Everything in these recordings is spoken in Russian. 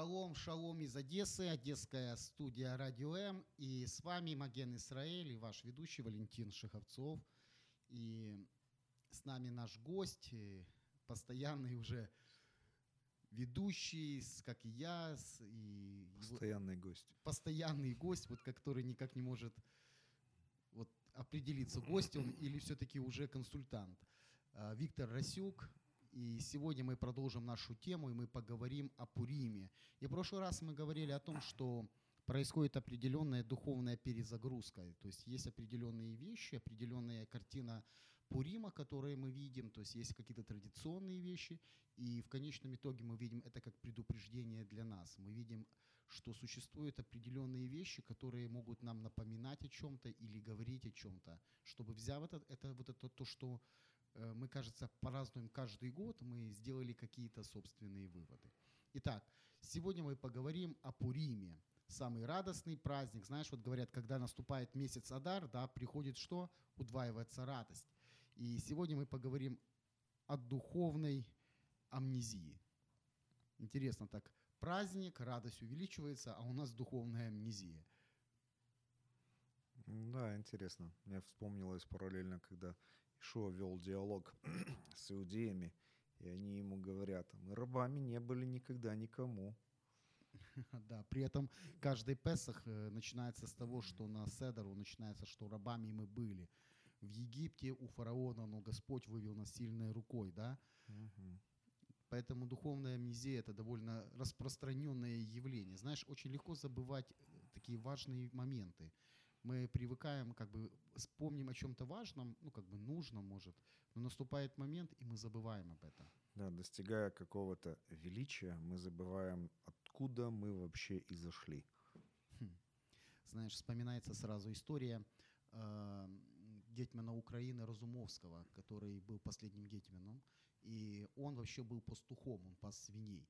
Шалом, шалом из Одессы, Одесская студия Радио М. И с вами Маген Исраэль и ваш ведущий Валентин Шиховцов. И с нами наш гость, постоянный уже ведущий, как и я, и Постоянный гость. постоянный гость, вот который никак не может вот, определиться, гость он или все-таки уже консультант. А, Виктор Расюк. И сегодня мы продолжим нашу тему, и мы поговорим о Пуриме. И в прошлый раз мы говорили о том, что происходит определенная духовная перезагрузка. То есть есть определенные вещи, определенная картина Пурима, которые мы видим, то есть есть какие-то традиционные вещи, и в конечном итоге мы видим это как предупреждение для нас. Мы видим, что существуют определенные вещи, которые могут нам напоминать о чем-то или говорить о чем-то, чтобы взяв это, это вот это то, что мы, кажется, празднуем каждый год, мы сделали какие-то собственные выводы. Итак, сегодня мы поговорим о Пуриме. Самый радостный праздник. Знаешь, вот говорят, когда наступает месяц Адар, да, приходит что? Удваивается радость. И сегодня мы поговорим о духовной амнезии. Интересно так, праздник, радость увеличивается, а у нас духовная амнезия. Да, интересно. Мне вспомнилось параллельно, когда Ишуа вел диалог с иудеями, и они ему говорят, мы рабами не были никогда никому. Да, при этом каждый Песах э, начинается с того, что на Седору начинается, что рабами мы были. В Египте у фараона, но Господь вывел нас сильной рукой, да? Поэтому духовная амнезия – это довольно распространенное явление. Знаешь, очень легко забывать э, такие важные моменты. Мы привыкаем, как бы вспомним о чем-то важном, ну, как бы нужном, может, но наступает момент, и мы забываем об этом. Да, достигая какого-то величия, мы забываем, откуда мы вообще и зашли. Знаешь, вспоминается сразу история э, гетьмана Украины Разумовского, который был последним гетьманом, и он вообще был пастухом, он пас свиней.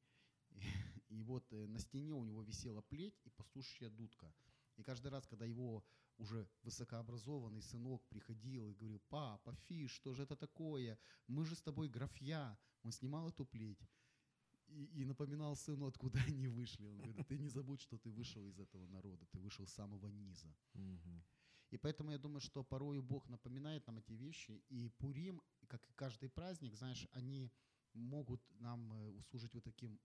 И, и вот э, на стене у него висела плеть и пастушья дудка. И каждый раз, когда его уже высокообразованный сынок приходил и говорил, папа, фиш, что же это такое? Мы же с тобой графья. Он снимал эту плеть и, и напоминал сыну, откуда они вышли. Он говорит, ты не забудь, что ты вышел из этого народа, ты вышел с самого низа. И поэтому я думаю, что порою Бог напоминает нам эти вещи. И Пурим, как и каждый праздник, знаешь, они могут нам э, услужить вот таким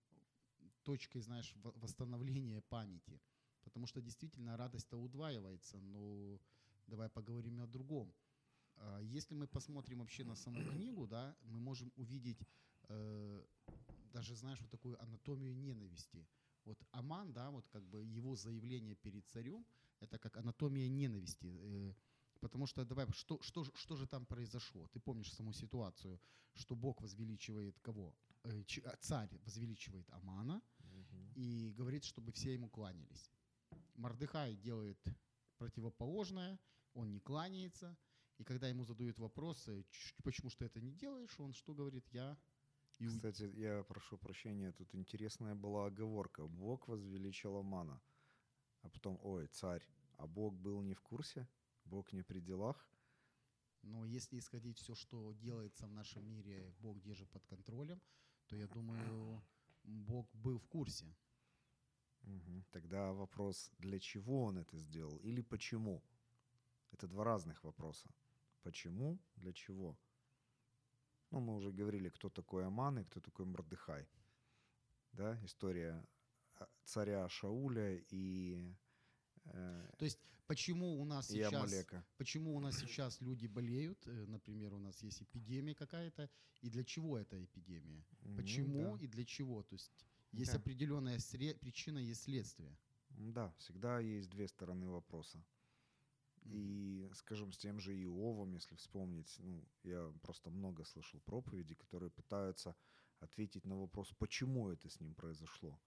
точкой, знаешь, во- восстановления памяти. Потому что действительно радость-то удваивается, но давай поговорим о другом. А, Если мы посмотрим вообще на саму книгу, да, мы можем увидеть э, даже, знаешь, вот такую анатомию ненависти. Вот Аман, да, вот как бы его заявление перед царем, это как анатомия ненависти. э, Потому что, давай, что, что, же- что же там произошло? Ты помнишь саму ситуацию, что Бог возвеличивает кого? Э, Царь возвеличивает Амана и говорит, чтобы все ему кланялись. Мордыхай делает противоположное, он не кланяется, и когда ему задают вопросы, «Ч- почему что это не делаешь, он что говорит? Я иу- Кстати, я прошу прощения, тут интересная была оговорка. Бог возвеличил Амана. А потом, ой, царь, а Бог был не в курсе? Бог не при делах? Но если исходить все, что делается в нашем мире, Бог держит под контролем, то я думаю, Бог был в курсе. Мгм. Тогда вопрос, для чего он это сделал или почему? Это два разных вопроса. Почему, для чего? Ну, мы уже говорили, кто такой Аман и кто такой Мордыхай. Да, история а, царя Шауля и э, То есть почему у нас сейчас Амалека. Почему у нас сейчас люди болеют? Э, Например, у нас есть эпидемия какая-то, и для чего эта эпидемия? Почему да. и для чего? То есть есть Да. определенная сре- причина, есть следствие. Да, всегда есть две стороны вопроса. И, скажем, с тем же Иовом, если вспомнить, ну, я просто много слышал проповедей, которые пытаются ответить на вопрос, почему это с ним произошло.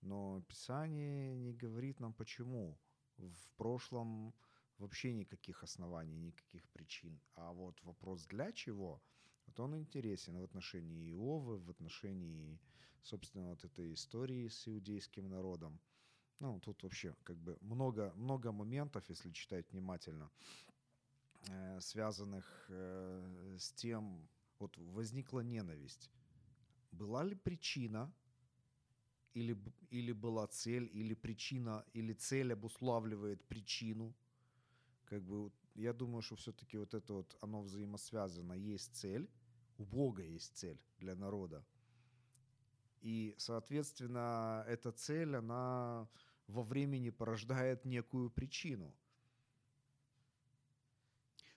Но Писание не говорит нам почему. В прошлом вообще никаких оснований, никаких причин. А вот вопрос для чего, вот он интересен в отношении Иова, в отношении, собственно, вот этой истории с иудейским народом. Ну, тут вообще как бы много, много моментов, если читать внимательно, э, связанных э, с тем, вот возникла ненависть. Была ли причина, или, или была цель, или причина, или цель обуславливает причину? Как бы я думаю, что все-таки вот это вот, оно взаимосвязано. Есть цель, у Бога есть цель для народа. И, соответственно, эта цель, она во времени порождает некую причину.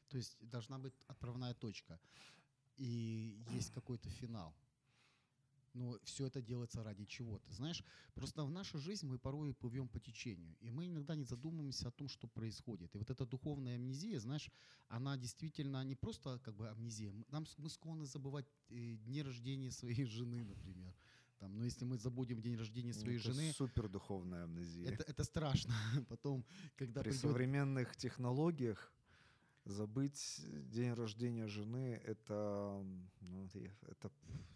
То есть должна быть отправная точка. И есть какой-то финал. Но все это делается ради чего-то. Знаешь, просто в нашу жизнь мы порой плывем по течению. И мы иногда не задумываемся о том, что происходит. И вот эта духовная амнезия, знаешь, она действительно не просто как бы амнезия. Нам, мы склонны забывать э, дни рождения своей жены, например. Там, но если мы забудем день рождения своей это жены, супер духовная амнезия. это, это страшно. Потом, когда При придет современных технологиях забыть день рождения жены это, ну, это,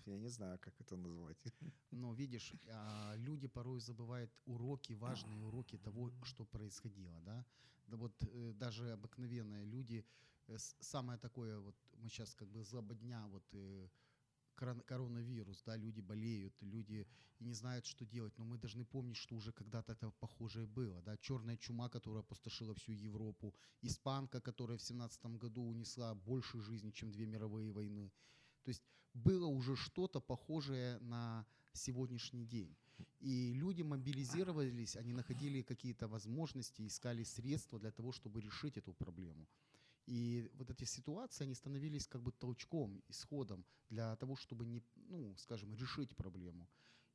я не знаю, как это назвать. Но видишь, а, люди порой забывают уроки, важные уроки того, что происходило, да. Да вот э, даже обыкновенные люди, э, самое такое, вот мы сейчас как бы злободня, вот э, коронавирус, да, люди болеют, люди и не знают, что делать, но мы должны помнить, что уже когда-то это похожее было, да, черная чума, которая опустошила всю Европу, испанка, которая в семнадцатом году унесла больше жизни, чем две мировые войны. То есть было уже что-то похожее на сегодняшний день. И люди мобилизировались, они находили какие-то возможности, искали средства для того, чтобы решить эту проблему. И вот эти ситуации, они становились как бы толчком, исходом для того, чтобы, не, ну, скажем, решить проблему.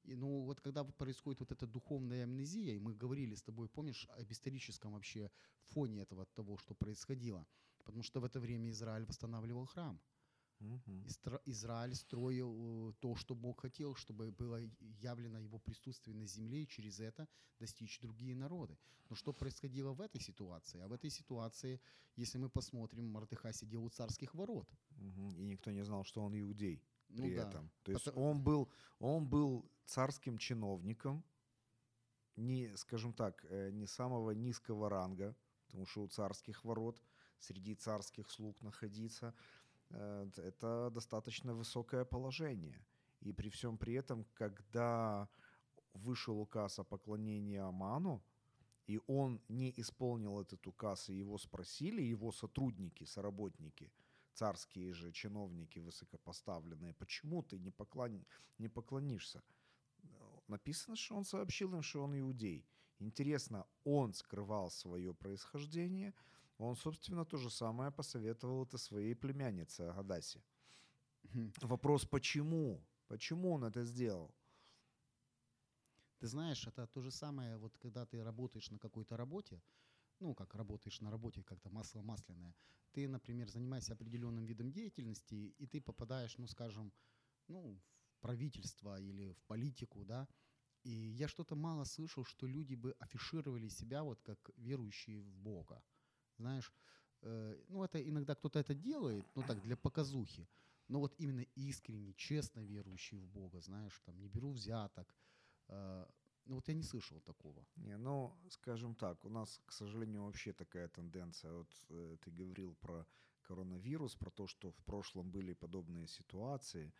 И, ну, вот когда происходит вот эта духовная амнезия, и мы говорили с тобой, помнишь, об историческом вообще фоне этого, того, что происходило, потому что в это время Израиль восстанавливал храм. Истра- Израиль строил э, то, что Бог хотел, чтобы было явлено его присутствие на земле, и через это достичь другие народы. Но что происходило в этой ситуации? А в этой ситуации, если мы посмотрим, Мардыхай сидел у царских ворот. Мгм. И никто не знал, что он иудей Ну при да. этом. То есть Потом- он был, он был царским чиновником, не, скажем так, э, не самого низкого ранга, потому что у царских ворот среди царских слуг находиться это достаточно высокое положение. И при всем при этом, когда вышел указ о поклонении Аману, и он не исполнил этот указ, и его спросили, его сотрудники, соработники, царские же чиновники высокопоставленные, почему ты не, поклон... не поклонишься? Написано, что он сообщил им, что он иудей. Интересно, он скрывал свое происхождение, он, собственно, то же самое посоветовал это своей племяннице Агадасе. Вопрос, почему? Почему он это сделал? Ты знаешь, это то же самое, вот когда ты работаешь на какой-то работе, ну, как работаешь на работе, как-то масло масляное, ты, например, занимаешься определенным видом деятельности, и ты попадаешь, ну, скажем, ну, в правительство или в политику, да, и я что-то мало слышал, что люди бы афишировали себя вот как верующие в Бога. Знаешь, э, ну, это иногда кто-то это делает, ну, так, для показухи, но вот именно искренне, честно верующие в Бога, знаешь, там, не беру взяток, э, ну, вот я не слышал такого. Не, ну, скажем так, у нас, к сожалению, вообще такая тенденция. Вот э, ты говорил про коронавирус, про то, что в прошлом были подобные ситуации.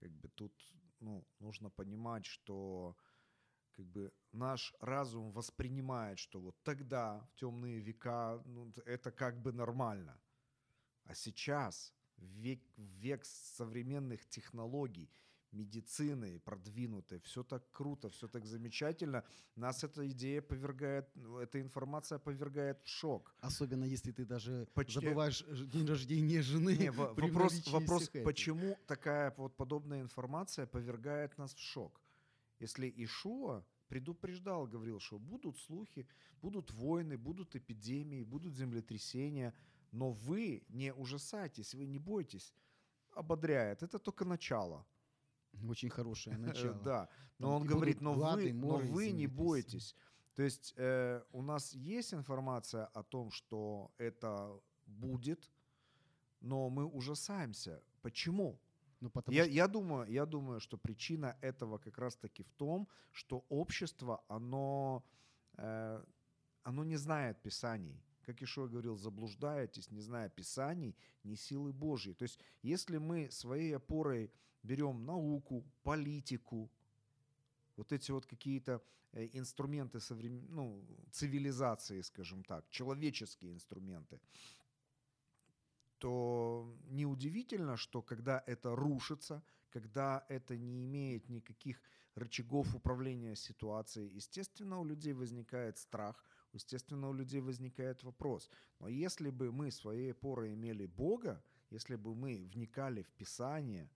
Как бы тут, ну, нужно понимать, что как бы наш разум воспринимает, что вот тогда, в темные века, ну, это как бы нормально. А сейчас, в век, в век современных технологий, медицины продвинутой, все так круто, все так замечательно, нас эта идея повергает, эта информация повергает в шок. Особенно если ты даже Поч- забываешь день рождения жены. Не, вопрос, вопрос почему такая вот подобная информация повергает нас в шок? Если Ишуа предупреждал, говорил, что будут слухи, будут войны, будут эпидемии, будут землетрясения, но вы не ужасайтесь, вы не бойтесь. Ободряет. Это только начало. Очень хорошее Э, начало. Да. Но он говорит, но вы, но вы не землетрясения». бойтесь. То есть э, у нас есть информация о том, что это будет, но мы ужасаемся. Почему? Ну, потому Я, что я, думаю, я думаю, что причина этого как раз-таки в том, что общество, оно, э, оно не знает Писаний. Как Ишуа говорил, заблуждаетесь, не зная Писаний, не силы Божьей. То есть если мы своей опорой берем науку, политику, вот эти вот какие-то э, инструменты современ... ну, цивилизации, скажем так, человеческие инструменты, то неудивительно, что когда это рушится, когда это не имеет никаких рычагов управления ситуацией, естественно, у людей возникает страх, естественно, у людей возникает вопрос. Но если бы мы своей опорой имели Бога, если бы мы вникали в Писание,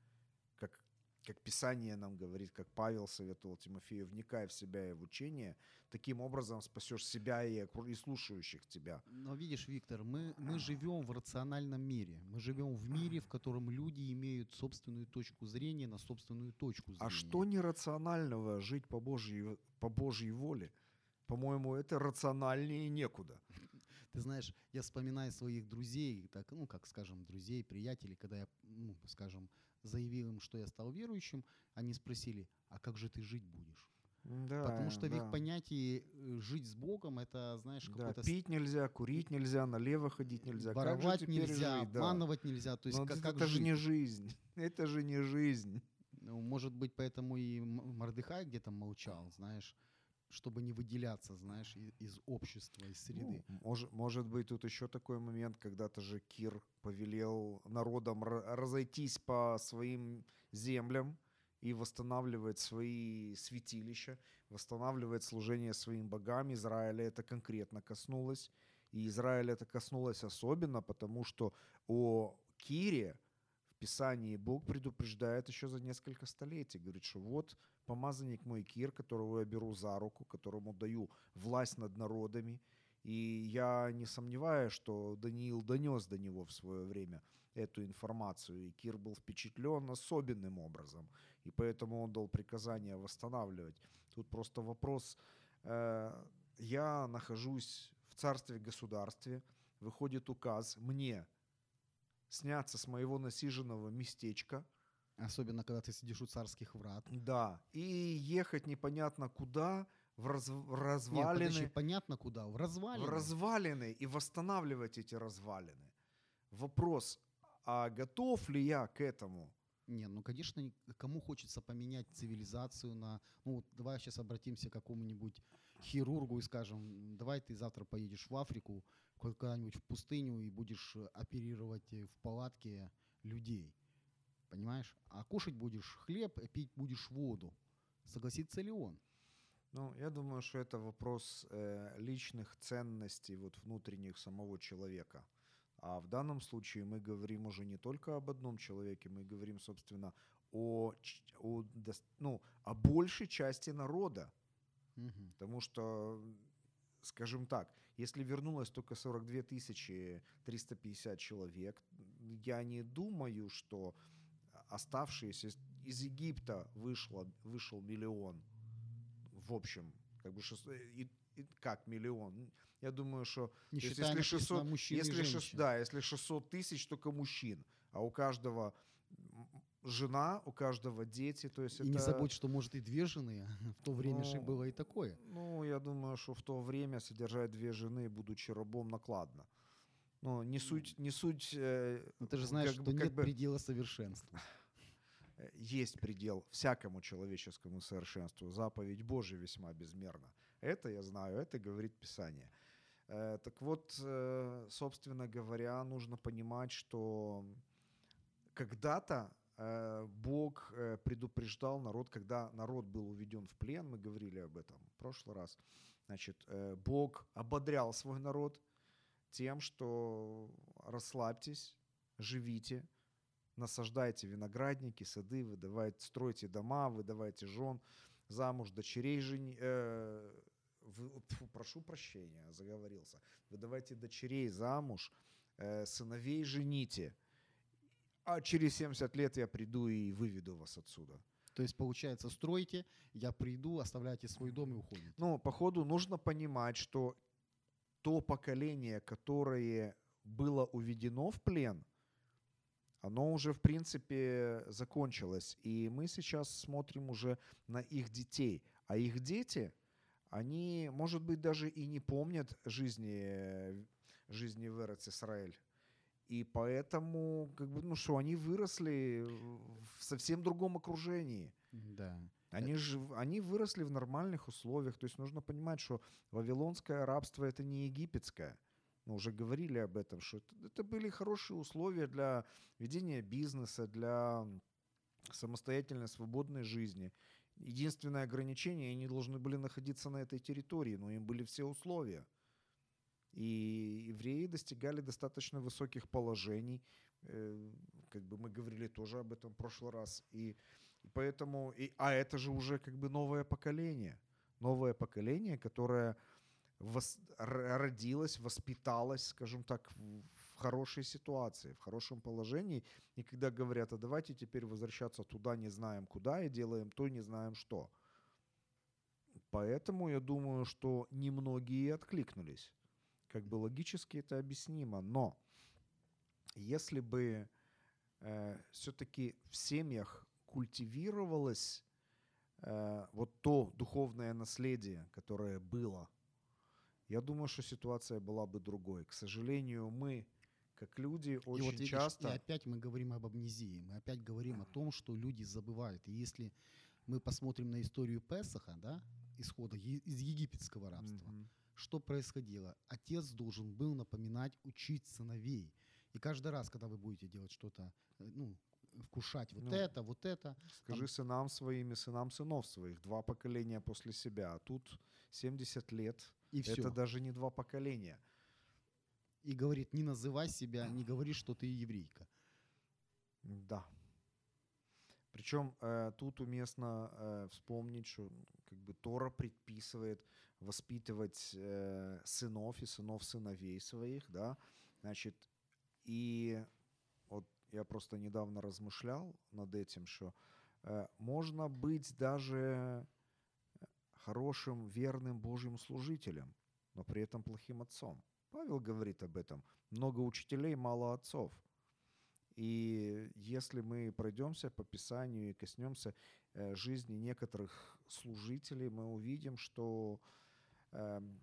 как, Писание нам говорит, как Павел советовал Тимофею, вникай в себя и в учение, таким образом спасешь себя и, и слушающих тебя. Но видишь, Виктор, мы, мы живем в рациональном мире. Мы живем в мире, в котором люди имеют собственную точку зрения на собственную точку зрения. А что нерационального жить по Божьей, по Божьей воле? По-моему, это рациональнее некуда. Ты знаешь, я вспоминаю своих друзей, так, ну, как скажем, друзей, приятелей, когда я, ну, скажем, заявил им, что я стал верующим, они спросили, а как же ты жить будешь? Да, Потому что в да. их понятии э, жить с Богом, это, знаешь, Да, какой-то... с- пить нельзя, курить нельзя, налево ходить нельзя. Воровать нельзя, жить? Да. обманывать нельзя. То есть Но как, это, как же жить? не жизнь. Это же не жизнь. Ну, Может быть, поэтому и Мордыхай где-то молчал, знаешь, чтобы не выделяться, знаешь, и- из общества, из среды. Ну, может, может быть, тут еще такой момент, когда-то же Кир повелел народам ра- разойтись по своим землям и восстанавливать свои святилища, восстанавливать служение своим богам. Израиля это конкретно коснулось. И Израиля это коснулось особенно, потому что о Кире в Писании Бог предупреждает еще за несколько столетий. Говорит, что вот помазанник мой Кир, которого я беру за руку, которому даю власть над народами. И я не сомневаюсь, что Даниил донес до него в свое время эту информацию. И Кир был впечатлен особенным образом. И поэтому он дал приказание восстанавливать. Тут просто вопрос. э, я нахожусь в царстве-государстве, выходит указ мне сняться с моего насиженного местечка, Особенно, когда ты сидишь у царских врат. да, и ехать непонятно куда, в, раз- в Нет, развалины, подожди, понятно куда? В развалины. в развалины и восстанавливать эти развалины. Вопрос, а готов ли я к этому? Не, ну, конечно, кому хочется поменять цивилизацию на... Ну, вот давай сейчас обратимся к какому-нибудь хирургу и скажем, давай ты завтра поедешь в Африку, куда-нибудь в пустыню и будешь э, оперировать э, в палатке людей. Понимаешь? А кушать будешь хлеб, а пить будешь воду. Согласится ли он? Ну, я думаю, что это вопрос э, личных ценностей вот внутренних самого человека. А в данном случае мы говорим уже не только об одном человеке, мы говорим, собственно, о, о, ну, о большей части народа. Мгм. Потому что, скажем так, если вернулось только 42 тысячи 350 человек, я не думаю, что оставшиеся из- Египта вышло, вышел миллион в общем, как бы шест- и- и как миллион. Я думаю, что Не есть если написано 600, мужчин если, шест- женщин. да, если 600 тысяч только мужчин, а у каждого жена, у каждого дети, то есть И это... не забудь, что может и две жены. В то время же Ну, было и такое. Ну, я думаю, что в то время содержать две жены, будучи рабом, накладно. Ну, не суть, не суть. э, Но ты же знаешь, как что как нет бы, предела совершенства. Э, Есть предел всякому человеческому совершенству. Заповедь Божия весьма безмерна. Это я знаю, это говорит Писание. Э, Так вот, э, собственно говоря, нужно понимать, что когда-то Бог предупреждал народ, когда народ был уведен в плен, мы говорили об этом в прошлый раз, значит, Бог ободрял свой народ тем, что расслабьтесь, живите, насаждайте виноградники, сады, выдавайте, стройте дома, выдавайте жен, замуж, дочерей жени, э, вы- фу, прошу прощения, заговорился. Выдавайте дочерей замуж, э, сыновей жените, а через 70 лет я приду и выведу вас отсюда. То есть, получается, стройте, я приду, оставляйте свой дом и уходите. Ну, походу, нужно понимать, что то поколение, которое было уведено в плен, оно уже, в принципе, закончилось. И мы сейчас смотрим уже на их детей. А их дети, они, может быть, даже и не помнят жизни, э, жизни в Эрец Исраэль. И поэтому, как бы, ну что, они выросли в совсем другом окружении. Да. Они же, они выросли в нормальных условиях. То есть нужно понимать, что вавилонское рабство это не египетское. Мы уже говорили об этом, что это, были хорошие условия для ведения бизнеса, для самостоятельной свободной жизни. Единственное ограничение, они должны были находиться на этой территории, но им были все условия. И евреи достигали достаточно высоких положений. Э, Как бы мы говорили тоже об этом в прошлый раз. И и поэтому, и, а это же уже как бы новое поколение. Новое поколение, которое вос- р- родилось, воспиталось, скажем так, в, хорошей ситуации, в хорошем положении. И когда говорят, а давайте теперь возвращаться туда, не знаем куда, и делаем то, не знаем что. Поэтому я думаю, что немногие откликнулись. Как бы логически это объяснимо. Но если бы все-таки в семьях культивировалось э, вот то духовное наследие, которое было, я думаю, что ситуация была бы другой. К сожалению, мы, как люди, И очень вот видишь, часто... и опять мы говорим об амнезии. Мы опять говорим о том, что люди забывают. И если мы посмотрим на историю Песаха, да, исхода из египетского рабства, Мгм. что происходило? Отец должен был напоминать, учить сыновей. И каждый раз, когда вы будете делать что-то, э, ну, вкушать вот Ну, это, вот это, Скажи сынам своим и сынам сынов своих, два поколения после себя, а тут 70 лет, и все. это даже не два поколения. И говорит, не называй себя, не говори, что ты еврейка. Да. Причем э, тут уместно э, вспомнить, что как бы Тора предписывает воспитывать э, сынов и сынов сыновей своих, да, значит, и вот я просто недавно размышлял над этим, что э, можно быть даже хорошим, верным Божьим служителем, но при этом плохим отцом. Павел говорит об этом. Много учителей, мало отцов. И если мы пройдемся по Писанию и коснемся э, жизни некоторых служителей, мы увидим, что эм,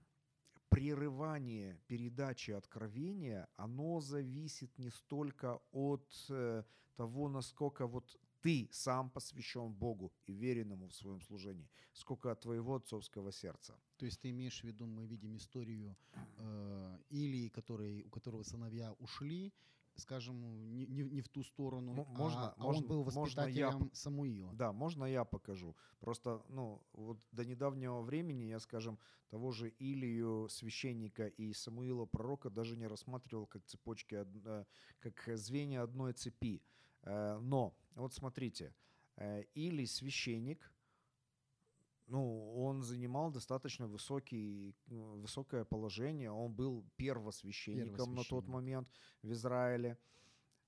прерывание передачи откровения, оно зависит не столько от э, того, насколько вот ты сам посвящен Богу и веренному в своем служении, сколько от твоего отцовского сердца. То есть ты имеешь в виду, мы видим историю э, Илии, который, у которого сыновья ушли, скажем, не, не- не в ту сторону, М- можно- а, а можно- он был можно я воспитателем Самуила. Да, можно я покажу. Просто, ну, вот до недавнего времени я, скажем, того же Илию, священника и Самуила пророка даже не рассматривал как цепочки, э, как звенья одной цепи. Э, Но, вот смотрите, э, Илий священник, ну, он занимал достаточно высокий, высокое положение, он был первосвященником на тот момент в Израиле.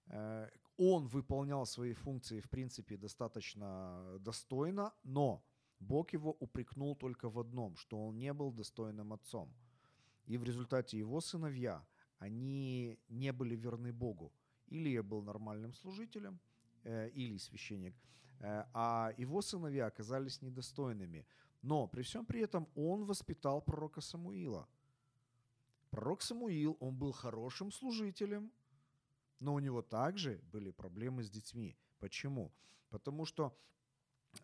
Э, Он выполнял свои функции, в принципе, достаточно достойно, но Бог его упрекнул только в одном, что он не был достойным отцом. И в результате его сыновья, они не были верны Богу. Илия был нормальным служителем, или священник, э, а его сыновья оказались недостойными. Но при всем при этом он воспитал пророка Самуила. Пророк Самуил, он был хорошим служителем, но у него также были проблемы с детьми. Почему? Потому что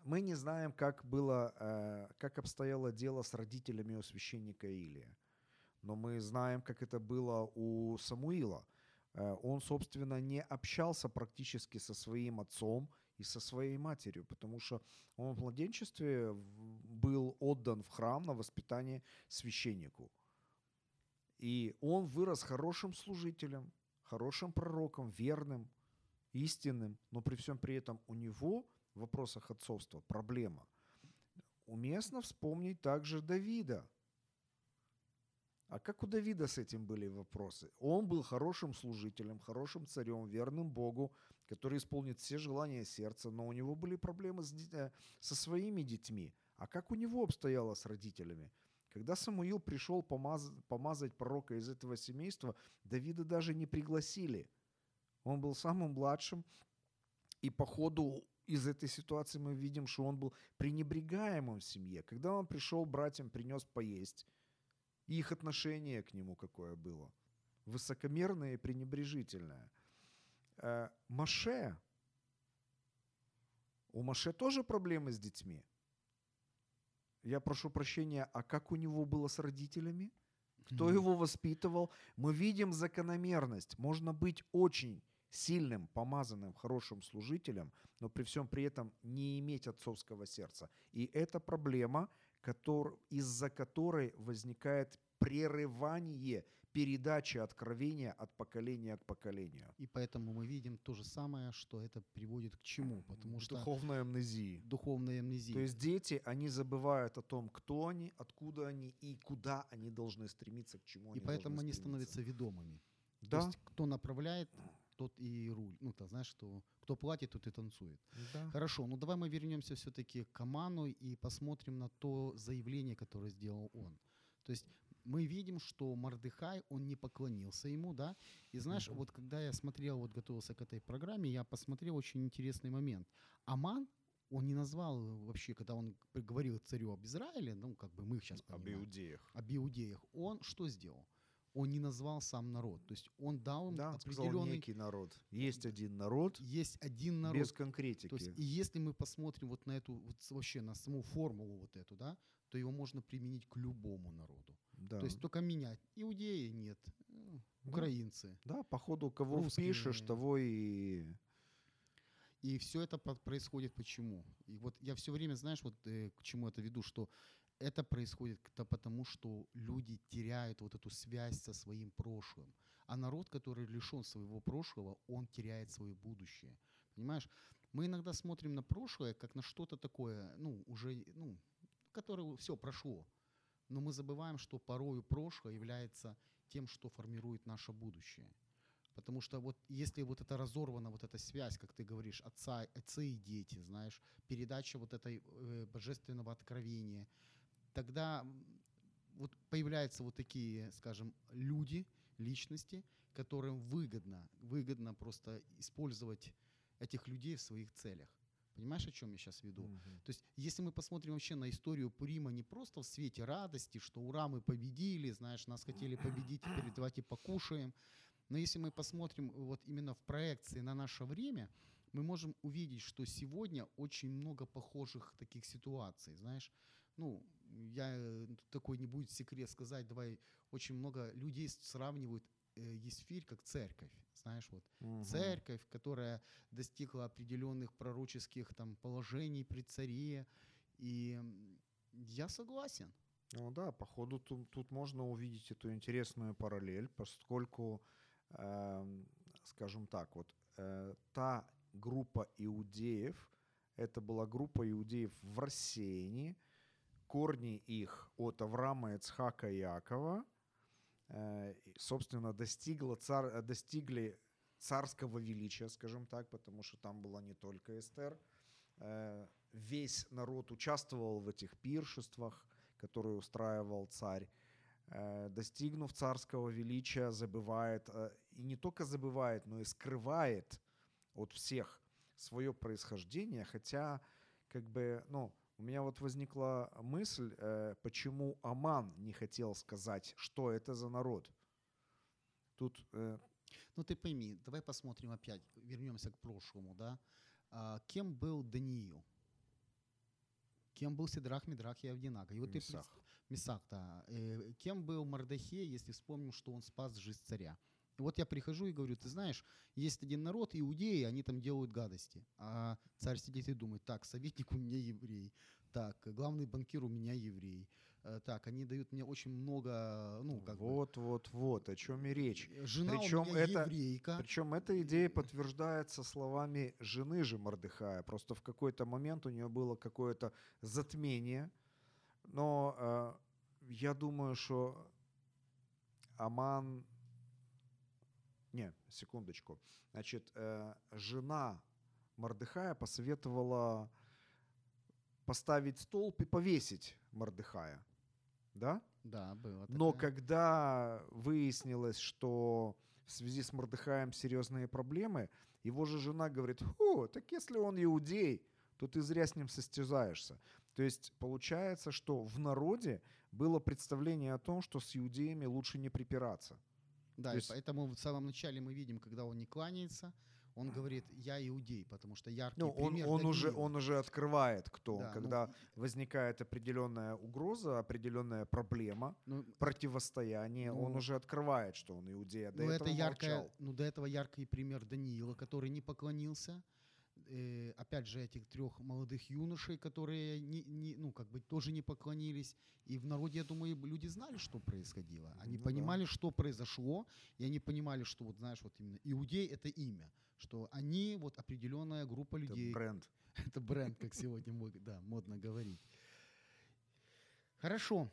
мы не знаем, как было, э, как обстояло дело с родителями у священника Илия. Но мы знаем, как это было у Самуила. Э, Он, собственно, не общался практически со своим отцом и со своей матерью, потому что он в младенчестве был отдан в храм на воспитание священнику. И он вырос хорошим служителем, хорошим пророком, верным, истинным, но при всем при этом у него в вопросах отцовства проблема. Уместно вспомнить также Давида. А как у Давида с этим были вопросы? Он был хорошим служителем, хорошим царем, верным Богу, который исполнит все желания сердца, но у него были проблемы с, со своими детьми. А как у него обстояло с родителями? Когда Самуил пришел помаз- помазать пророка из этого семейства, Давида даже не пригласили. Он был самым младшим, и по ходу из этой ситуации мы видим, что он был пренебрегаемым в семье. Когда он пришел братьям, принес поесть, их отношение к нему какое было. Высокомерное и пренебрежительное. Э, Маше. У Маше тоже проблемы с детьми. Я прошу прощения, а как у него было с родителями? Кто его воспитывал? Мы видим закономерность. Можно быть очень сильным, помазанным, хорошим служителем, но при всем при этом не иметь отцовского сердца. И это проблема, из-за которой возникает прерывание передачи откровения от поколения к поколению. И поэтому мы видим то же самое, что это приводит к чему? Потому что Духовной амнезии. духовная амнезия. То есть дети, они забывают о том, кто они, откуда они и куда они должны стремиться, к чему и они поэтому должны они становятся ведомыми. Да, То есть кто направляет, тот и руль. Ну, ты знаешь, что кто платит, тот и танцует. да. Хорошо, ну давай мы вернемся все-таки к Аману и посмотрим на то заявление, которое сделал он. То есть мы видим, что Мардыхай, он не поклонился ему, да. И знаешь, вот когда я смотрел, вот готовился к этой программе, я посмотрел очень интересный момент. Аман, он не назвал вообще, когда он говорил царю об Израиле, ну, как бы мы сейчас Об понимаем, иудеях. об иудеях, он что сделал? Он не назвал сам народ. То есть он дал им Да, он сказал определенный... некий народ. Есть один народ, Есть один народ. без конкретики. То есть, и если мы посмотрим вот на эту, вот вообще на саму формулу вот эту, да, то его можно применить к любому народу. да. То есть только менять. Иудеи нет, украинцы. да, по ходу кого русские- впишешь, того и... И все это происходит почему? И вот я все время, знаешь, вот э, к чему это веду, что это происходит потому, что люди теряют вот эту связь со своим прошлым. А народ, который лишен своего прошлого, он теряет свое будущее. Понимаешь? Мы иногда смотрим на прошлое как на что-то такое, ну, уже, ну, которое все прошло. Но мы забываем, что порою прошлое является тем, что формирует наше будущее. Потому что вот если вот это разорвана вот эта связь, как ты говоришь, отца, отцы и дети, знаешь, передача вот этой э, божественного откровения, тогда вот появляются вот такие, скажем, люди, личности, которым выгодно, выгодно просто использовать этих людей в своих целях. Понимаешь, о чем я сейчас веду? Мгм. То есть, если мы посмотрим вообще на историю Пурима не просто в свете радости, что ура, мы победили, знаешь, нас хотели победить, теперь давайте покушаем. Но если мы посмотрим вот именно в проекции на наше время, мы можем увидеть, что сегодня очень много похожих таких ситуаций, знаешь. Ну, я э, такой не будет секрет сказать, давай, очень много людей сравнивают э, Есфирь как церковь, знаешь, вот Мгм. церковь, которая достигла определенных пророческих там положений при царе. И я согласен. Ну да, походу тут, тут можно увидеть эту интересную параллель, поскольку, эм, скажем так, вот э, та группа иудеев, это была группа иудеев в рассеянии, корни их от Авраама, Ицхака и Иакова, э, и, собственно, достигла цар, достигли царского величия, скажем так, потому что там была не только Эстер, э, весь народ участвовал в этих пиршествах, которые устраивал царь, Э, достигнув царского величия, забывает, и не только забывает, но и скрывает от всех свое происхождение, хотя, как бы, ну, у меня вот возникла мысль, э, почему Аман не хотел сказать, что это за народ. Тут э, Ну ты пойми, давай посмотрим опять, вернемся к прошлому, да. А, кем был Даниил? Кем был Сидрах, Мидрах и Авдинага? И вот ты Месах. пред- Месах, да. Э, кем был Мардахей, если вспомним, что он спас жизнь царя? Вот я прихожу и говорю, ты знаешь, есть один народ, иудеи, они там делают гадости. А царь сидит и думает, так, советник у меня еврей, так, главный банкир у меня еврей, э, так, они дают мне очень много, ну, как бы, вот, вот, вот, о чем и речь. жена причем у меня это- еврейка. Причем эта идея подтверждается словами жены же Мордыхая. Просто в какой-то момент у нее было какое-то затмение. Но э, я думаю, что Аман... Не, секундочку. Значит, э, жена Мордыхая посоветовала поставить столб и повесить Мордыхая. Да? Да, было Но такое. когда выяснилось, что в связи с Мордыхаем серьезные проблемы, его же жена говорит, «Фу, так если он иудей, то ты зря с ним состязаешься». То есть получается, что в народе было представление о том, что с иудеями лучше не припираться. Да, есть- поэтому в самом начале мы видим, когда он не кланяется, он говорит, я иудей, потому что яркий Ну, он, пример он, уже, он уже открывает, кто он. Да, ну, Когда возникает определенная угроза, определенная проблема, Ну, противостояние, он Ну, уже открывает, что он иудей, а до ну, этого это молчал. ну, до этого яркий пример Даниила, который не поклонился. Э, опять же, этих трех молодых юношей, которые не, не, ну, как бы тоже не поклонились. И в народе, я думаю, люди знали, что происходило. Они Ну да. понимали, что произошло, и они понимали, что, вот знаешь, вот именно иудей — это имя, что они вот определенная группа Это людей. бренд. Это бренд, как сегодня да, модно говорить. Хорошо.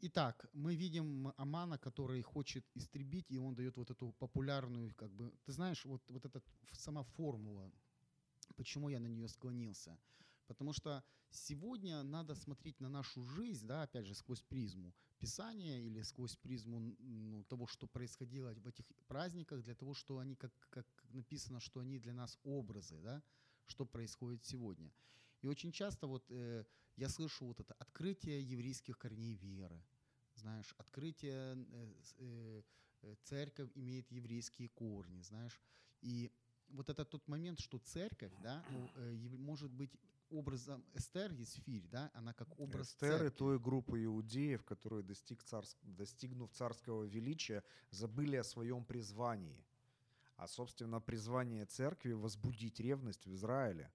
Итак, мы видим Амана, который хочет истребить, и он дает вот эту популярную, как бы, ты знаешь, вот, вот эта сама формула, почему я на нее склонился. Потому что сегодня надо смотреть на нашу жизнь, да, опять же, сквозь призму Писания или сквозь призму ну, того, что происходило в этих праздниках, для того, что они, как, как написано, что они для нас образы, да, что происходит сегодня. И очень часто вот э, я слышу вот это открытие еврейских корней веры, знаешь, открытие, э, э, э, церковь имеет еврейские корни, знаешь, и вот это тот момент, что церковь, да, э, может быть образом Эстер, Есфирь, да, она как образ Эстеры церкви. той группы иудеев, которые, достиг царс- достигнув царского величия, забыли о своем призвании. А, собственно, призвание церкви — возбудить ревность в Израиле.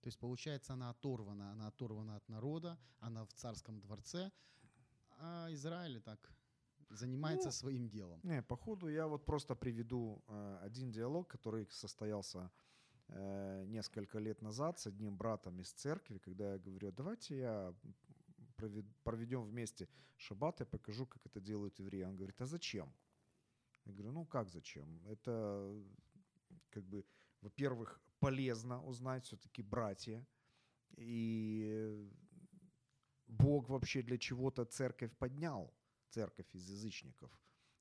То есть, получается, она оторвана, она оторвана от народа, она в царском дворце, а Израиль так занимается Ну, своим делом. Не, походу, я вот просто приведу э, один диалог, который состоялся э, несколько лет назад с одним братом из церкви, когда я говорю, «А давайте я провед- проведем вместе шаббат, я покажу, как это делают евреи. Он говорит, а зачем? Я говорю, ну как зачем? Это как бы, во-первых, полезно узнать все-таки братья. И Бог вообще для чего-то церковь поднял, церковь из язычников.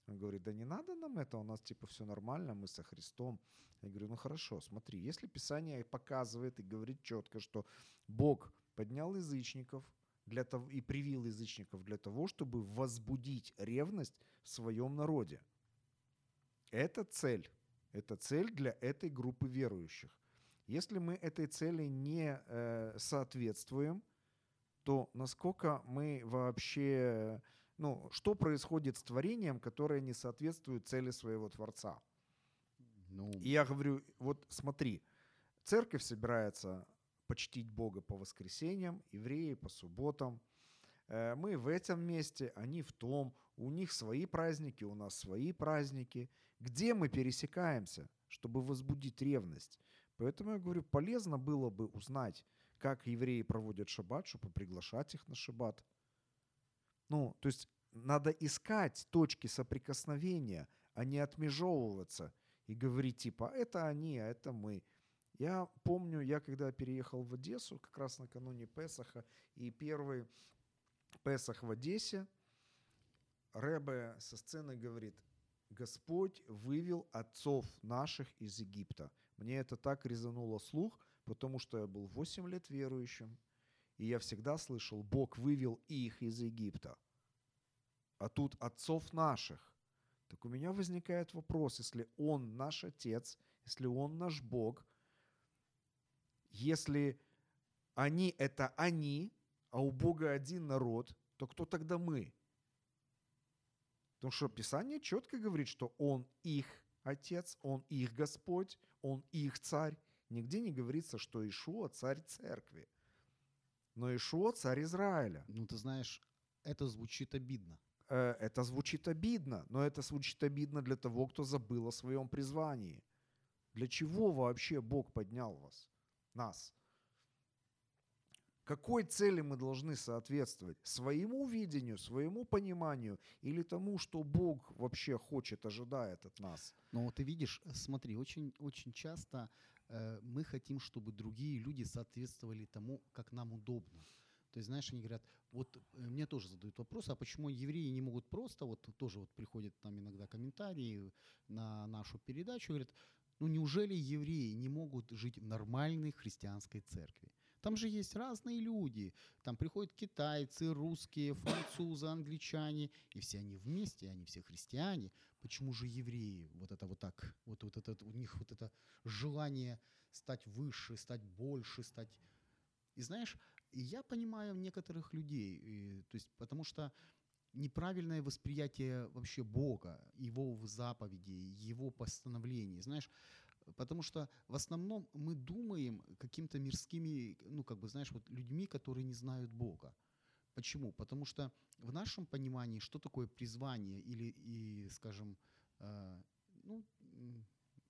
Он говорит, да не надо нам это, у нас типа все нормально, мы со Христом. Я говорю, ну хорошо, смотри, если Писание показывает и говорит четко, что Бог поднял язычников для того, и привил язычников для того, чтобы возбудить ревность в своем народе. Это цель. Это цель для этой группы верующих. Если мы этой цели не э, соответствуем, то насколько мы вообще, ну, что происходит с творением, которое не соответствует цели своего Творца? Ну, И я говорю, вот смотри, церковь собирается почтить Бога по воскресеньям, евреи по субботам. Э, Мы в этом месте, они в том. У них свои праздники, у нас свои праздники. Где мы пересекаемся, чтобы возбудить ревность? Поэтому я говорю, полезно было бы узнать, как евреи проводят шаббат, чтобы приглашать их на шаббат. Ну, то есть надо искать точки соприкосновения, а не отмежевываться и говорить типа, это они, а это мы. Я помню, я когда переехал в Одессу, как раз накануне Песаха, и первый Песах в Одессе, Ребе со сцены говорит, Господь вывел отцов наших из Египта. Мне это так резануло слух, потому что я был 8 лет верующим, и я всегда слышал, Бог вывел их из Египта. А тут отцов наших. Так у меня возникает вопрос, если Он наш Отец, если Он наш Бог, если они – это они, а у Бога один народ, то кто тогда мы? Потому что Писание четко говорит, что Он их Отец, Он их Господь, Он их Царь. Нигде не говорится, что Ишуа Царь Церкви. Но Ишуа Царь Израиля. Ну, ты знаешь, это звучит обидно. Э, Это звучит обидно, но это звучит обидно для того, кто забыл о своем призвании. Для чего вообще Бог поднял вас, нас? Какой цели мы должны соответствовать? Своему видению, своему пониманию или тому, что Бог вообще хочет, ожидает от нас? Но вот ты видишь, э, смотри, очень, очень часто мы хотим, чтобы другие люди соответствовали тому, как нам удобно. То есть, знаешь, они говорят, вот э, мне тоже задают вопрос, а почему евреи не могут просто, вот тоже вот приходят там иногда комментарии на нашу передачу, говорят, ну неужели евреи не могут жить в нормальной христианской церкви? Там же есть разные люди. Там приходят китайцы, русские, французы, англичане, и все они вместе, они все христиане. Почему же евреи? Вот это вот так, вот, вот это, у них вот это желание стать выше, стать больше, стать... И знаешь, я понимаю некоторых людей, и, то есть, потому что неправильное восприятие вообще Бога, Его заповедей, Его постановлений. Знаешь, Потому что в основном мы думаем каким-то мирскими, ну, как бы, знаешь, вот людьми, которые не знают Бога. Почему? Потому что в нашем понимании, что такое призвание или, и, скажем, э, ну,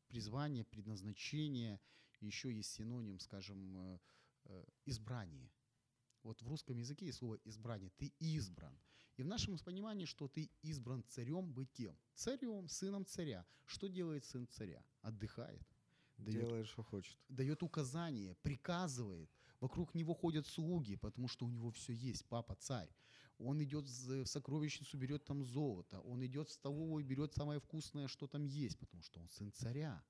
призвание, предназначение, еще есть синоним, скажем, э, э, избрание. Вот в русском языке есть слово избрание. Ты избран. И в нашем понимании, что ты избран царем быть кем? Царем, сыном царя. Что делает сын царя? Отдыхает. Дает, Делает, что хочет. дает указания, приказывает. Вокруг него ходят слуги, потому что у него все есть. Папа царь. Он идет в сокровищницу, берет там золото. Он идет в столовую, берет самое вкусное, что там есть, потому что он сын царя.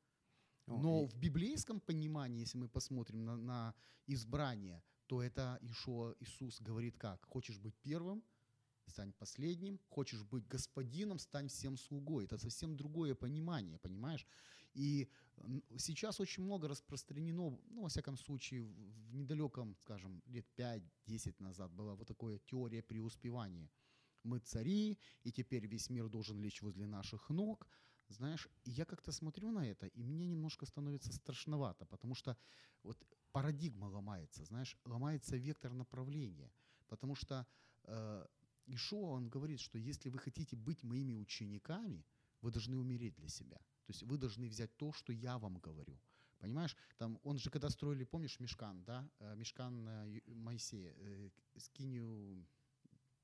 Но в библейском понимании, если мы посмотрим на, на избрание, то это Ишуа, Иисус говорит как? Хочешь быть первым, стань последним. Хочешь быть господином, стань всем слугой. Это совсем другое понимание, понимаешь? И сейчас очень много распространено, ну, во всяком случае, в недалеком, скажем, лет 5-10 назад была вот такая теория преуспевания. Мы цари, и теперь весь мир должен лечь возле наших ног. Знаешь, я как-то смотрю на это, и мне немножко становится страшновато, потому что вот парадигма ломается, знаешь, ломается вектор направления. Потому что э, Ишуа, он говорит, что если вы хотите быть моими учениками, вы должны умереть для себя. То есть вы должны взять то, что я вам говорю. Понимаешь, там он же когда строили, помнишь, мешкан, да, Э, мешкан э, Моисея, э, скинию,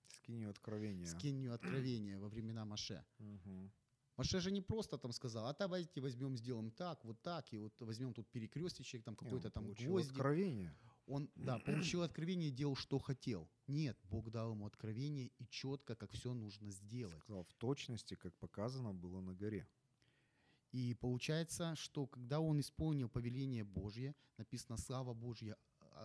Скинь откровения. скинию откровения во времена Маше. Мгм. Маше же не просто там сказал, а давайте возьмем, сделаем так, вот так, и вот возьмем тут перекресточек, там какой-то там гвоздик. откровение. Он, да, получил откровение и делал, что хотел. Нет, Бог дал ему откровение и четко, как все нужно сделать. Сказал в точности, как показано было на горе. И получается, что когда он исполнил повеление Божье, написано «Слава Божья»,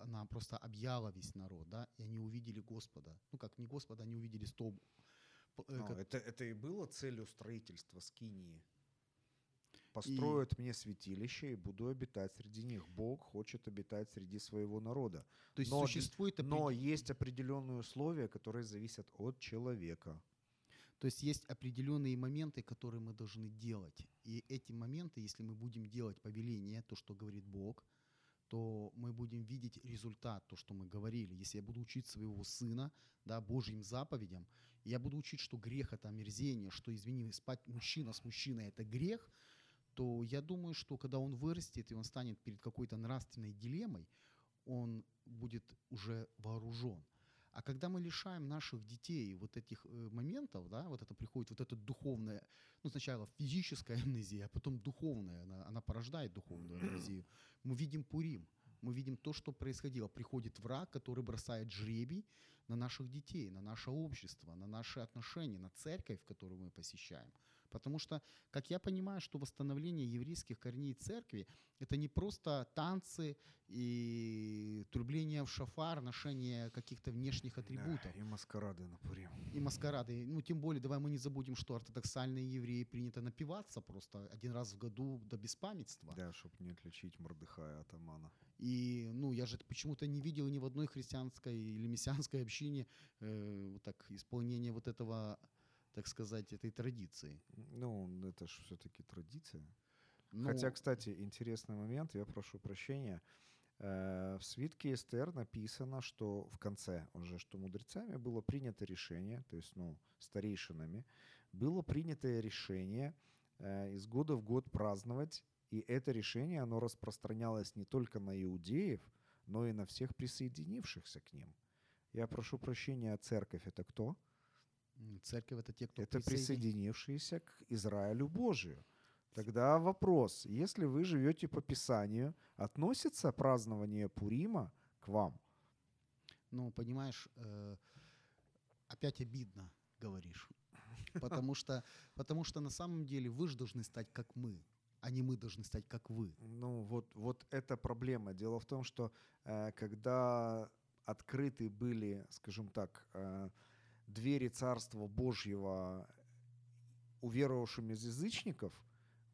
она просто объяла весь народ, да, и они увидели Господа. Ну, как не Господа, они увидели столб. Э, Ну, как- это, это и было целью строительства Скинии. Построят мне святилище и буду обитать среди них. Бог хочет обитать среди своего народа. То есть но существует Но определ- есть определенные условия, которые зависят от человека. То есть есть определенные моменты, которые мы должны делать. И эти моменты, если мы будем делать повеление, то, что говорит Бог, то мы будем видеть результат, то, что мы говорили. Если я буду учить своего сына да, Божьим заповедям, и я буду учить, что грех – это омерзение, что, извини, спать мужчина с мужчиной – это грех, то я думаю, что когда он вырастет и он станет перед какой-то нравственной дилеммой, он будет уже вооружен. А когда мы лишаем наших детей вот этих э, моментов, да, вот это приходит вот эта духовная, ну сначала физическая амнезия, а потом духовная, она, она порождает духовную амнезию. Мы видим Пурим, мы видим то, что происходило. Приходит враг, который бросает жребий на наших детей, на наше общество, на наши отношения, на церковь, которую мы посещаем. Потому что, как я понимаю, что восстановление еврейских корней церкви – это не просто танцы и трубление в шафар, ношение каких-то внешних атрибутов Да, и маскарады на Пурим. и маскарады. Ну, тем более, давай мы не забудем, что ортодоксальные евреи принято напиваться просто один раз в году до беспамятства. Да, чтобы не отличить Мордыхая от Амана. И, ну, я же почему-то не видел ни в одной христианской или мессианской общине э, вот так исполнение вот этого так сказать, этой традиции. Ну, это же все-таки традиция. Ну, Хотя, кстати, интересный момент, я прошу прощения. Э, В свитке Эстер написано, что в конце уже, что мудрецами было принято решение, то есть, ну, старейшинами, было принято решение э, из года в год праздновать, и это решение, оно распространялось не только на иудеев, но и на всех присоединившихся к ним. Я прошу прощения, а церковь это кто? Церковь это те, кто это присоедин- присоединившиеся к Израилю Божию. Тогда вопрос, если вы живете по Писанию, относится празднование Пурима к вам? Ну, понимаешь, э, опять обидно говоришь. Потому что, потому что на самом деле вы же должны стать как мы, а не мы должны стать как вы. Ну, вот, вот это проблема. Дело в том, что э, когда открыты были, скажем так, э, двери Царства Божьего уверовавшим из язычников,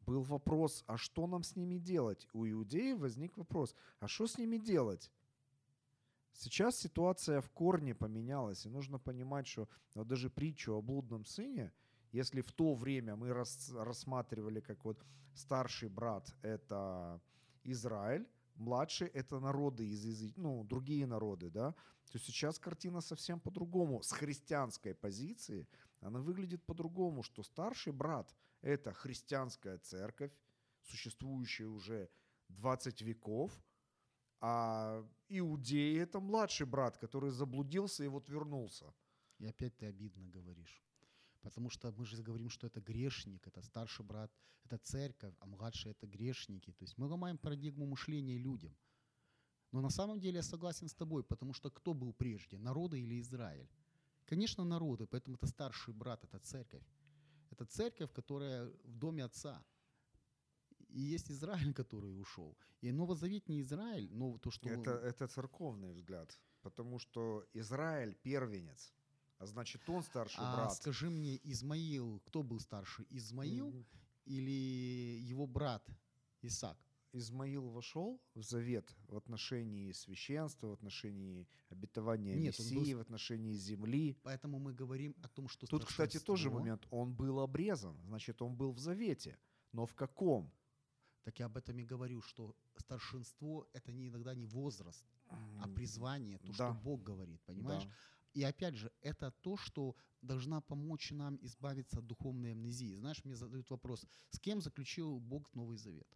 был вопрос, а что нам с ними делать? У иудеев возник вопрос, а что с ними делать? Сейчас ситуация в корне поменялась, и нужно понимать, что вот даже притчу о блудном сыне, если в то время мы рас- рассматривали как вот старший брат – это Израиль, младший – это народы из язы- ну, другие народы, да, то сейчас картина совсем по-другому. С христианской позиции она выглядит по-другому, что старший брат – это христианская церковь, существующая уже 20 веков, а иудеи – это младший брат, который заблудился и вот вернулся. И опять ты обидно говоришь. Потому что мы же говорим, что это грешник, это старший брат, это церковь, а младший это грешники. То есть мы ломаем парадигму мышления людям. Но на самом деле я согласен с тобой, потому что кто был прежде, народы или Израиль? Конечно, народы, поэтому это старший брат, это церковь. Это церковь, которая в доме отца. И есть Израиль, который ушел. И новозаветний Израиль, но то, что... Это, это церковный взгляд, потому что Израиль первенец, а значит он старший а брат. скажи мне, Измаил, кто был старше, Измаил М, или его брат Исаак? Измаил вошел в завет в отношении священства, в отношении обетования Нет, был Мессии, с- в отношении земли. Поэтому мы говорим о том, что Тут, кстати, тоже момент. Он был обрезан, значит, он был в завете. Но в каком? Так я об этом и говорю, что старшинство – это не иногда не возраст, а призвание, то, да. что Бог говорит, понимаешь? да. И опять же, это то, что должна помочь нам избавиться от духовной амнезии. Знаешь, мне задают вопрос, с кем заключил Бог Новый Завет?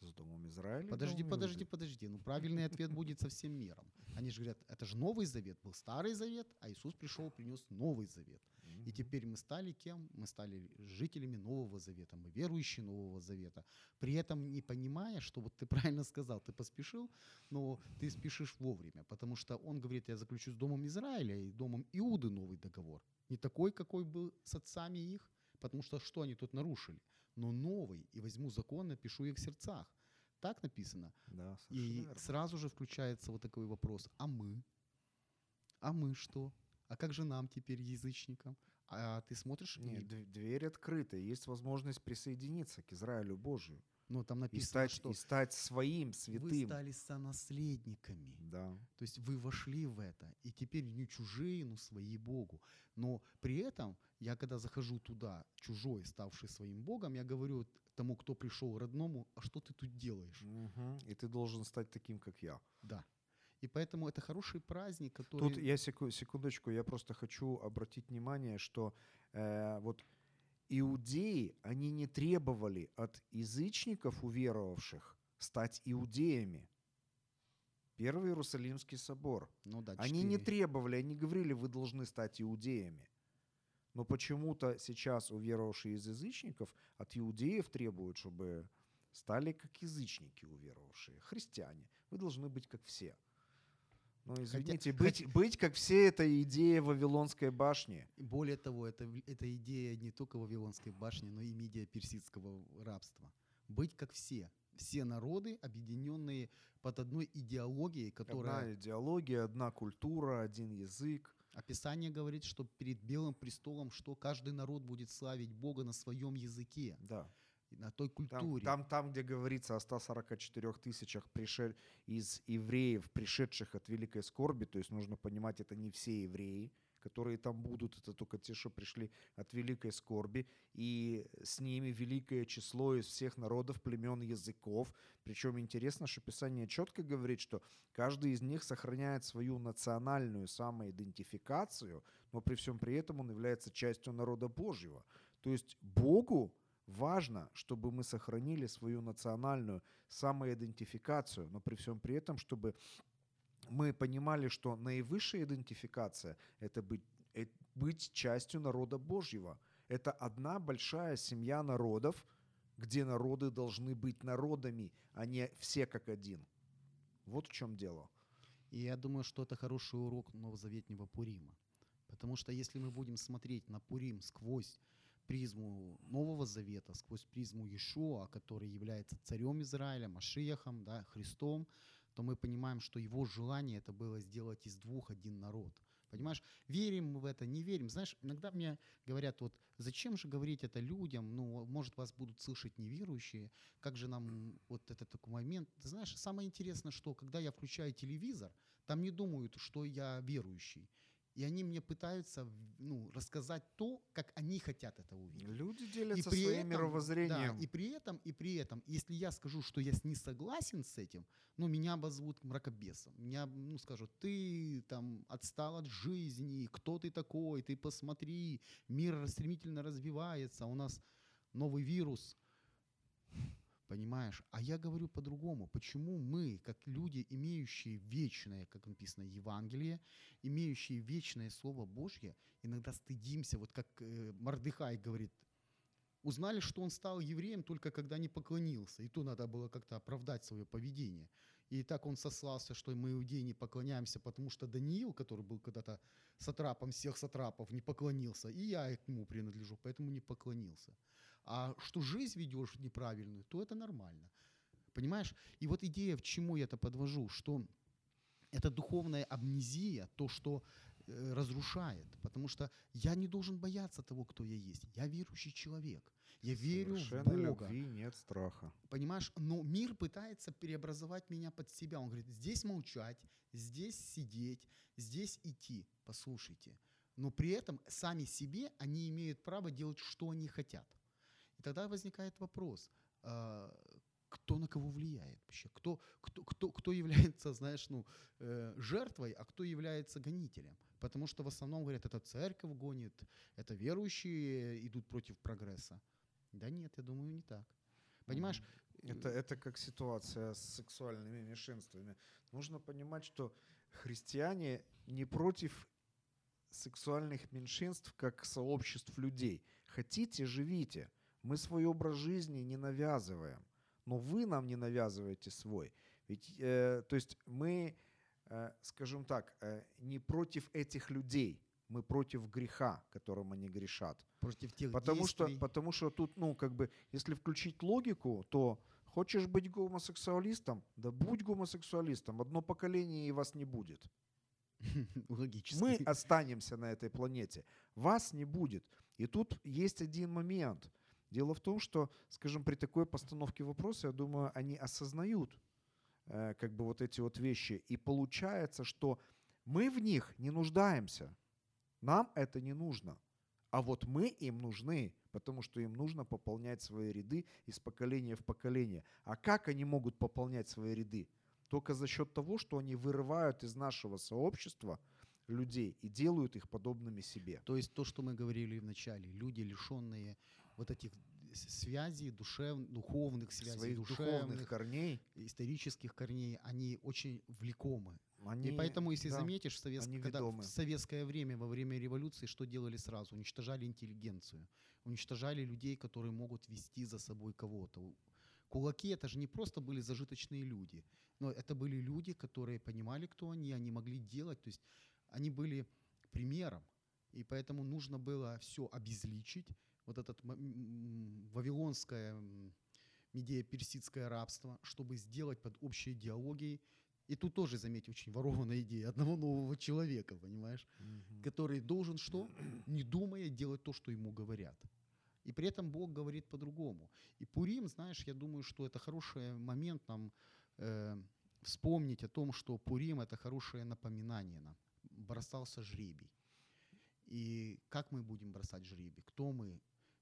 С Домом Израиля. Подожди, Домом подожди, Иуды. подожди. Ну, правильный ответ будет со всем миром. Они же говорят, это же Новый Завет, был Старый Завет, а Иисус пришел, принес Новый Завет. И теперь мы стали кем? Мы стали жителями Нового Завета, мы верующие Нового Завета. При этом не понимая, что вот ты правильно сказал, ты поспешил, но ты спешишь вовремя, потому что он говорит, я заключу с Домом Израиля и Домом Иуды новый договор. Не такой, какой был с отцами их, потому что что они тут нарушили? Но новый, и возьму закон, напишу их в сердцах. Так написано. Да, И верно. сразу же включается вот такой вопрос, а мы? А мы что? А как же нам теперь, язычникам? А ты смотришь, Нет, и, дверь открыта, есть возможность присоединиться к Израилю Божию ну там и написано, стать, что и стать своим вы святым. стали сонаследниками. Да. То есть вы вошли в это, и теперь не чужие, но свои Богу. Но при этом я, когда захожу туда, чужой, ставший своим Богом, я говорю тому, кто пришел родному, а что ты тут делаешь? Мгм. И ты должен стать таким, как я. Да. И поэтому это хороший праздник, который... Тут я секу- секундочку, я просто хочу обратить внимание, что э, вот иудеи, они не требовали от язычников, уверовавших, стать иудеями. Первый Иерусалимский собор. ну, да, Они не требовали, они говорили, вы должны стать иудеями. Но почему-то сейчас уверовавшие из язычников от иудеев требуют, чтобы стали как язычники уверовавшие, христиане. Вы должны быть как все. Но извините, быть, быть как все – это идея Вавилонской башни. Более того, это, это идея не только Вавилонской башни, но и медиа персидского рабства. Быть как все. Все народы, объединенные под одной идеологией, которая... Одна идеология, одна культура, один язык. Описание говорит, что перед Белым престолом, что каждый народ будет славить Бога на своем языке, Да. На той Там, культуре. там, там, где говорится о 144 тысячах пришель... из евреев, пришедших от великой скорби, то есть нужно понимать, это не все евреи, которые там будут, это только те, что пришли от великой скорби, и с ними великое число из всех народов, племен, языков. Причем интересно, что Писание четко говорит, что каждый из них сохраняет свою национальную самоидентификацию, но при всем при этом он является частью народа Божьего. То есть Богу важно, чтобы мы сохранили свою национальную самоидентификацию, но при всем при этом, чтобы мы понимали, что наивысшая идентификация – это быть, э, быть частью народа Божьего. Это одна большая семья народов, где народы должны быть народами, а не все как один. Вот в чем дело. И я думаю, что это хороший урок новозаветнего Пурима. Потому что если мы будем смотреть на Пурим сквозь призму Нового Завета, сквозь призму Иешуа, который является царем Израиля, Машиахом, да, Христом, то мы понимаем, что его желание это было сделать из двух один народ. Понимаешь, верим мы в это, не верим. Знаешь, иногда мне говорят, вот зачем же говорить это людям, ну, может, вас будут слышать неверующие, как же нам вот это такой момент. Ты знаешь, самое интересное, что когда я включаю телевизор, там не думают, что я верующий и они мне пытаются ну, рассказать то, как они хотят это увидеть. Люди делятся своим этом, мировоззрением. Да, и при этом, и при этом, если я скажу, что я не согласен с этим, ну, меня обозвут мракобесом. Меня, ну, скажут, ты там отстал от жизни, кто ты такой, ты посмотри, мир стремительно развивается, у нас новый вирус, Понимаешь? А я говорю по-другому. Почему мы, как люди, имеющие вечное, как написано, Евангелие, имеющие вечное Слово Божье, иногда стыдимся, вот как э, Мардыхай говорит, узнали, что он стал евреем только когда не поклонился, и то надо было как-то оправдать свое поведение. И так он сослался, что мы, иудеи, не поклоняемся, потому что Даниил, который был когда-то сатрапом всех сатрапов, не поклонился, и я к нему принадлежу, поэтому не поклонился а что жизнь ведешь неправильную, то это нормально. Понимаешь? И вот идея, к чему я это подвожу, что это духовная амнезия, то, что э, разрушает. Потому что я не должен бояться того, кто я есть. Я верующий человек. Я верю в Бога. любви нет страха. Понимаешь? Но мир пытается преобразовать меня под себя. Он говорит, здесь молчать, здесь сидеть, здесь идти. Послушайте. Но при этом сами себе они имеют право делать, что они хотят. Тогда возникает вопрос, а, кто на кого влияет вообще, кто, кто, кто, кто является, знаешь, ну, э, жертвой, а кто является гонителем. Потому что в основном говорят, это церковь гонит, это верующие идут против прогресса. Да нет, я думаю, не так. Понимаешь? Это, это как ситуация с сексуальными меньшинствами. Нужно понимать, что христиане не против сексуальных меньшинств как сообществ людей. Хотите, живите. Мы свой образ жизни не навязываем, но вы нам не навязываете свой. Ведь, э, то есть мы, э, скажем так, э, не против этих людей, мы против греха, которым они грешат. Против тех потому действий. что, потому что тут, ну, как бы, если включить логику, то хочешь быть гомосексуалистом, да будь гомосексуалистом. Одно поколение и вас не будет. Логически. Мы останемся на этой планете, вас не будет. И тут есть один момент – Дело в том, что, скажем, при такой постановке вопроса, я думаю, они осознают э, как бы вот эти вот вещи. И получается, что мы в них не нуждаемся. Нам это не нужно. А вот мы им нужны, потому что им нужно пополнять свои ряды из поколения в поколение. А как они могут пополнять свои ряды? Только за счет того, что они вырывают из нашего сообщества людей и делают их подобными себе. То есть то, что мы говорили в начале, люди, лишенные вот этих связей, душев, духовных связей, Своих душевных, духовных корней. исторических корней, они очень влекомы. Они, и поэтому, если да, заметишь, в, совет... когда ведомы. в советское время, во время революции, что делали сразу? Уничтожали интеллигенцию, уничтожали людей, которые могут вести за собой кого-то. Кулаки это же не просто были зажиточные люди, но это были люди, которые понимали, кто они, они могли делать, то есть они были примером. И поэтому нужно было все обезличить, вот это вавилонское медиа-персидское рабство, чтобы сделать под общей идеологией. И тут тоже, заметьте, очень ворованная идея одного нового человека, понимаешь, Мгм. который должен что? Не думая делать то, что ему говорят. И при этом Бог говорит по-другому. И Пурим, знаешь, я думаю, что это хороший момент нам э, вспомнить о том, что Пурим – это хорошее напоминание нам. Бросался жребий. И как мы будем бросать жребий? Кто мы?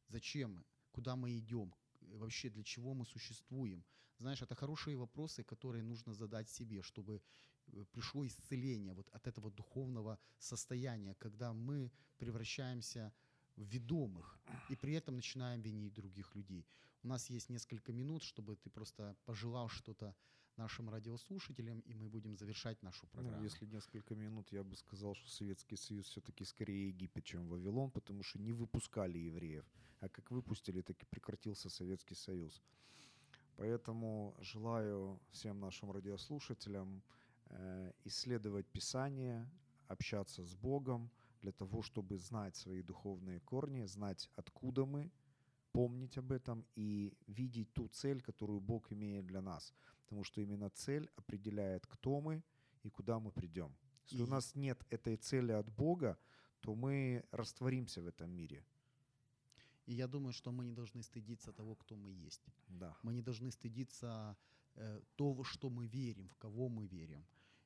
Зачем? Куда мы идем? Э, Вообще для чего мы существуем? Знаешь, это хорошие вопросы, которые нужно задать себе, чтобы э, пришло исцеление вот от этого духовного состояния, когда мы превращаемся в ведомых и при этом начинаем винить других людей. У нас есть несколько минут, чтобы ты просто пожелал что-то нашим радиослушателям, и мы будем завершать нашу программу. Ну, если несколько минут, я бы сказал, что Советский Союз все-таки скорее Египет, чем Вавилон, потому что не выпускали евреев. А как выпустили, так и прекратился Советский Союз. Поэтому желаю всем нашим радиослушателям э, исследовать Писание, общаться с Богом для того, чтобы знать свои духовные корни, знать, откуда мы, помнить об этом и видеть ту цель, которую Бог имеет для нас. Потому что именно цель определяет, кто мы и куда мы придем. Если у И- нас нет этой цели от Бога, то мы растворимся в этом мире. И я думаю, что мы не должны стыдиться того, кто мы есть. Да. Мы не должны стыдиться э, того, что мы верим, в кого мы верим.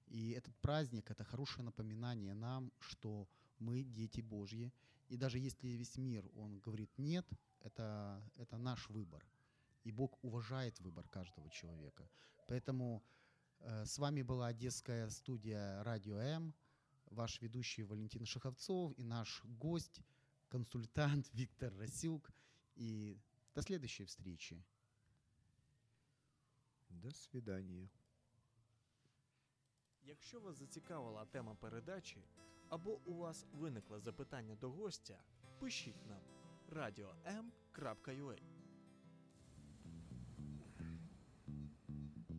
И этот праздник – это хорошее напоминание нам, что мы дети Божьи. И даже если весь мир, он говорит «нет», это, это наш выбор. И Бог уважает выбор каждого человека. Поэтому э, с вами была Одесская студия «Радио М», ваш ведущий Валентин Шаховцов и наш гость, консультант Виктор Расюк. И до следующей встречи. До свидания. Якщо вас зацікавила тема передачі або у вас виникло запитання до гостя, пишіть нам radio.m.ua